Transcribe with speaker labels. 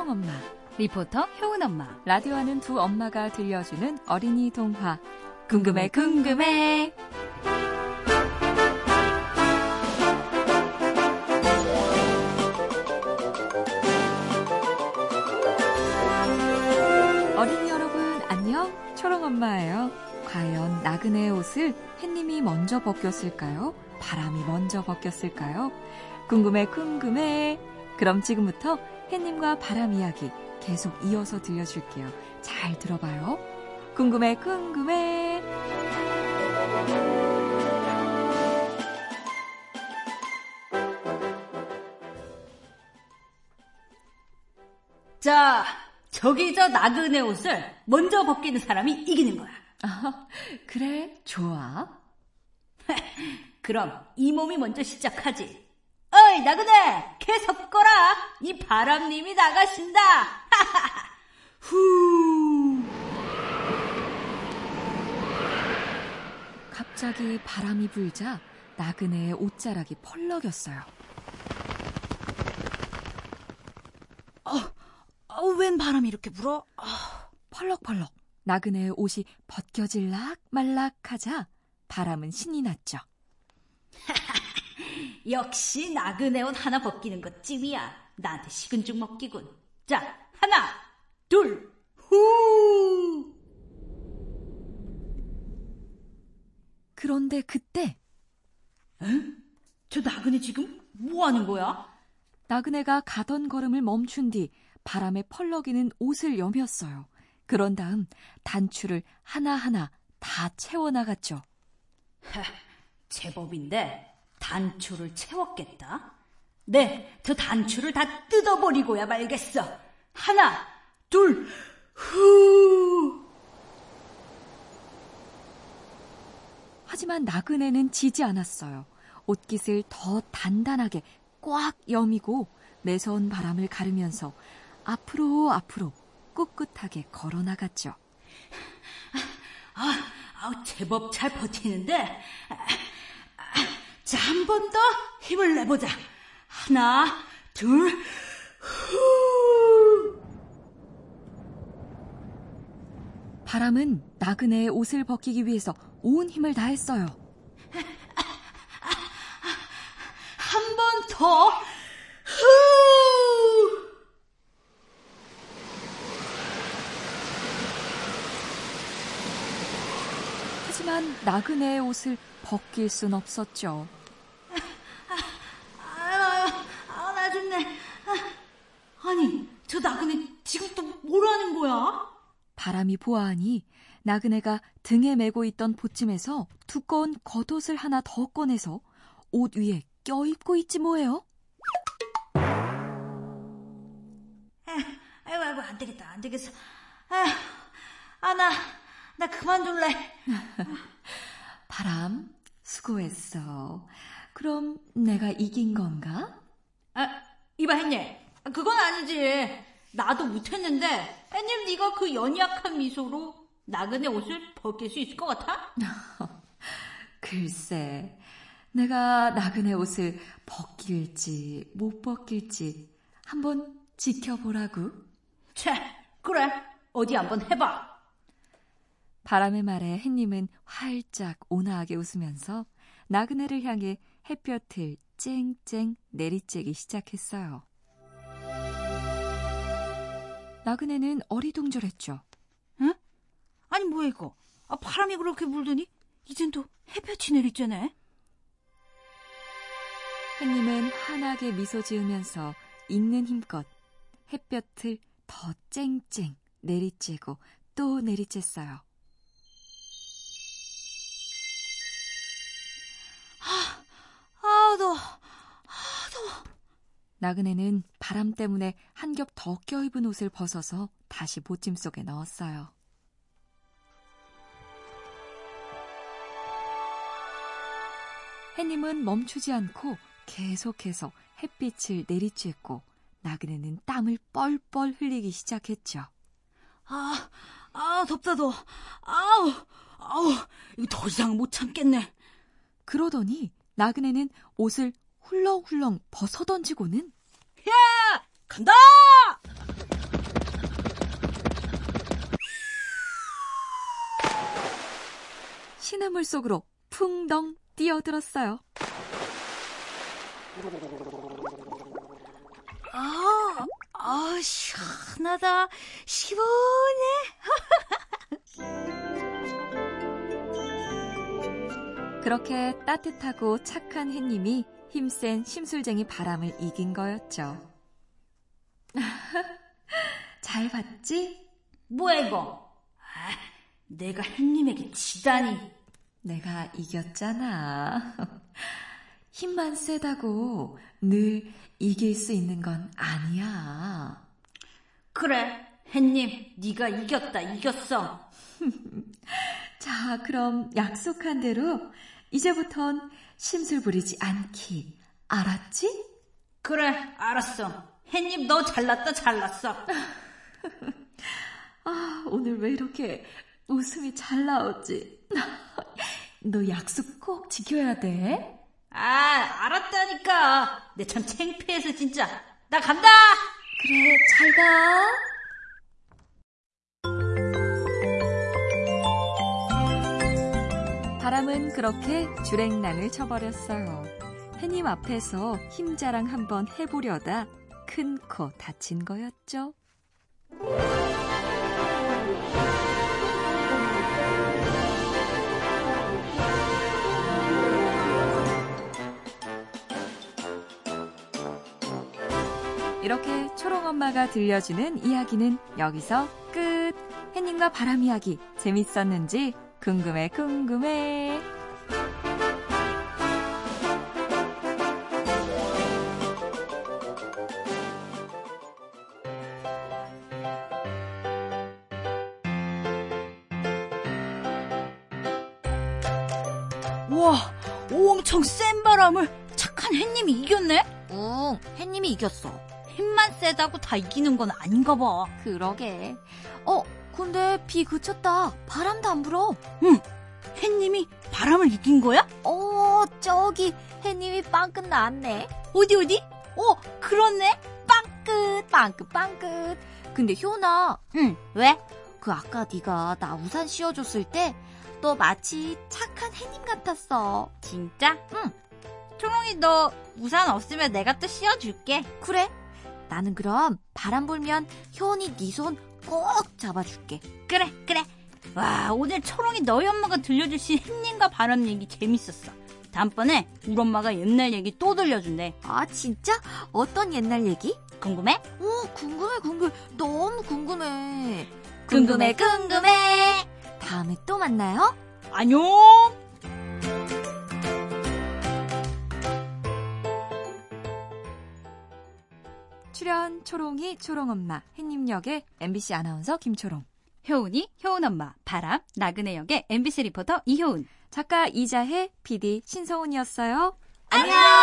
Speaker 1: 초롱엄마,
Speaker 2: 리포터 효은 엄마,
Speaker 1: 라디오 하는 두 엄마가 들려주는 어린이 동화. 궁금해, 궁금해. 어린이 여러분, 안녕. 초롱 엄마예요. 과연 나그네의 옷을 햇님이 먼저 벗겼을까요? 바람이 먼저 벗겼을까요? 궁금해, 궁금해. 그럼 지금부터 햇님과 바람 이야기 계속 이어서 들려줄게요. 잘 들어봐요. 궁금해, 궁금해.
Speaker 3: 자, 저기 저 나그네 옷을 먼저 벗기는 사람이 이기는 거야.
Speaker 1: 아, 그래, 좋아.
Speaker 3: 그럼 이 몸이 먼저 시작하지. 어이, 나그네! 개 섞어라! 이 바람님이 나가신다! 후!
Speaker 1: 갑자기 바람이 불자 나그네의 옷자락이 펄럭였어요.
Speaker 3: 어, 웬 바람이 이렇게 불어?
Speaker 1: 펄럭펄럭 나그네의 옷이 벗겨질락 말락 하자 바람은 신이 났죠.
Speaker 3: 역시 나그네 옷 하나 벗기는 것 찜이야. 나한테 식은 죽 먹기군. 자, 하나, 둘, 후!
Speaker 1: 그런데 그때
Speaker 3: 저 나그네 지금 뭐 하는 거야?
Speaker 1: 나그네가 가던 걸음을 멈춘 뒤 바람에 펄럭이는 옷을 여몄어요. 그런 다음 단추를 하나하나 다 채워나갔죠.
Speaker 3: 제법인데 단추를 채웠겠다. 네, 저 단추를 다 뜯어버리고야 말겠어. 하나, 둘, 후!
Speaker 1: 하지만 나그네는 지지 않았어요. 옷깃을 더 단단하게 꽉 여미고 매서운 바람을 가르면서 앞으로 앞으로 꿋꿋하게 걸어 나갔죠.
Speaker 3: 아, 아, 제법 잘 버티는데. 자, 한 번 더 힘을 내보자. 하나, 둘, 후!
Speaker 1: 바람은 나그네의 옷을 벗기기 위해서 온 힘을 다했어요.
Speaker 3: 한 번 더, 후!
Speaker 1: 하지만 나그네의 옷을 벗길 순 없었죠.
Speaker 3: 아, 아, 나 죽네. 아, 아니, 저 나그네 지금 또 뭘 하는 거야?
Speaker 1: 바람이 보아하니 나그네가 등에 메고 있던 보찜에서 두꺼운 겉옷을 하나 더 꺼내서 옷 위에 껴입고 있지 뭐예요.
Speaker 3: 아이고, 아이고, 안 되겠다, 안 되겠어. 아, 아, 나, 나 그만둘래.
Speaker 1: 바람, 수고했어. 그럼 내가 이긴 건가?
Speaker 3: 아, 이봐, 햇님. 그건 아니지. 나도 못했는데, 햇님, 네가 그 연약한 미소로 나그네 옷을 벗길 수 있을 것 같아?
Speaker 1: 글쎄, 내가 나그네 옷을 벗길지 못 벗길지 한번 지켜보라고.
Speaker 3: 채, 그래. 어디 한번 해봐.
Speaker 1: 바람의 말에 햇님은 활짝 온화하게 웃으면서 나그네를 향해 햇볕을 쨍쨍 내리쬐기 시작했어요. 나그네는 어리둥절했죠.
Speaker 3: 아니, 뭐야, 이거. 아, 바람이 그렇게 불더니, 이젠 또 햇볕이 내리쬐네.
Speaker 1: 햇님은 환하게 미소 지으면서 있는 힘껏 햇볕을 더 쨍쨍 내리쬐고 또 내리쬐어요.
Speaker 3: 아, 더워. 아, 더워.
Speaker 1: 나그네는 바람 때문에 한 겹 더 껴입은 옷을 벗어서 다시 보찜 속에 넣었어요. 해님은 멈추지 않고 계속해서 햇빛을 내리쬐고 나그네는 땀을 뻘뻘 흘리기 시작했죠.
Speaker 3: 아, 아, 덥다, 더워. 아우, 아우, 이거 더 이상 못 참겠네.
Speaker 1: 그러더니 나그네는 옷을 훌렁훌렁 벗어던지고는
Speaker 3: 야! 간다!
Speaker 1: 시냇물 속으로 풍덩 뛰어들었어요.
Speaker 3: 아, 아, 시원하다. 시원해.
Speaker 1: 그렇게 따뜻하고 착한 햇님이 힘센 심술쟁이 바람을 이긴 거였죠. 잘 봤지?
Speaker 3: 뭐야, 이거? 아, 내가 햇님에게 지다니.
Speaker 1: 내가 이겼잖아. 힘만 세다고 늘 이길 수 있는 건 아니야.
Speaker 3: 그래, 햇님, 네가 이겼다, 이겼어.
Speaker 1: 자, 그럼 약속한 대로 이제부턴 심술 부리지 않기. 알았지?
Speaker 3: 그래, 알았어. 햇님, 너 잘났다, 잘났어.
Speaker 1: 아, 오늘 왜 이렇게 웃음이 잘 나오지? 너 약속 꼭 지켜야 돼.
Speaker 3: 아, 알았다니까. 내 참 창피해서 진짜. 나 간다!
Speaker 1: 그래, 잘 가. 바람은 그렇게 주랭랑을 쳐버렸어요. 해님 앞에서 힘자랑 한번 해보려다 큰 코 다친 거였죠. 이렇게 초롱 엄마가 들려주는 이야기는 여기서 끝. 햇님과 바람 이야기 재밌었는지 궁금해 궁금해.
Speaker 3: 와, 엄청 센 바람을 착한 햇님이 이겼네?
Speaker 1: 응, 햇님이 이겼어.
Speaker 3: 힘만 세다고 다 이기는 건 아닌가 봐.
Speaker 1: 그러게. 어, 근데 비 그쳤다. 바람도 안 불어.
Speaker 3: 햇님이 바람을 이긴 거야?
Speaker 1: 어, 저기 햇님이 빵끝 나왔네.
Speaker 3: 어디 어디? 어, 그렇네.
Speaker 1: 빵끝, 빵끝, 빵끝. 근데 효나,
Speaker 3: 응, 왜?
Speaker 1: 그 아까 네가 나 우산 씌워줬을 때 너 마치 착한 햇님 같았어.
Speaker 3: 진짜?
Speaker 1: 응.
Speaker 3: 초롱이 너 우산 없으면 내가 또 씌워줄게.
Speaker 1: 그래? 나는 그럼 바람 불면 효원이 네 손 꼭 잡아줄게.
Speaker 3: 그래, 그래. 와, 오늘 초롱이 너희 엄마가 들려주신 햇님과 바람 얘기 재밌었어. 다음번에 우리 엄마가 옛날 얘기 또 들려준대.
Speaker 1: 아, 진짜? 어떤 옛날 얘기?
Speaker 3: 궁금해?
Speaker 1: 오, 궁금해, 궁금해. 너무 궁금해.
Speaker 3: 궁금해, 궁금해.
Speaker 1: 다음에 또 만나요.
Speaker 3: 안녕!
Speaker 1: 출연 초롱이 초롱엄마 햇님 역의 MBC 아나운서 김초롱
Speaker 2: 효은이, 효은엄마, 바람, 나그네 역의 MBC 리포터 이효은.
Speaker 1: 작가 이자혜 PD 신서훈이었어요.
Speaker 3: 안녕!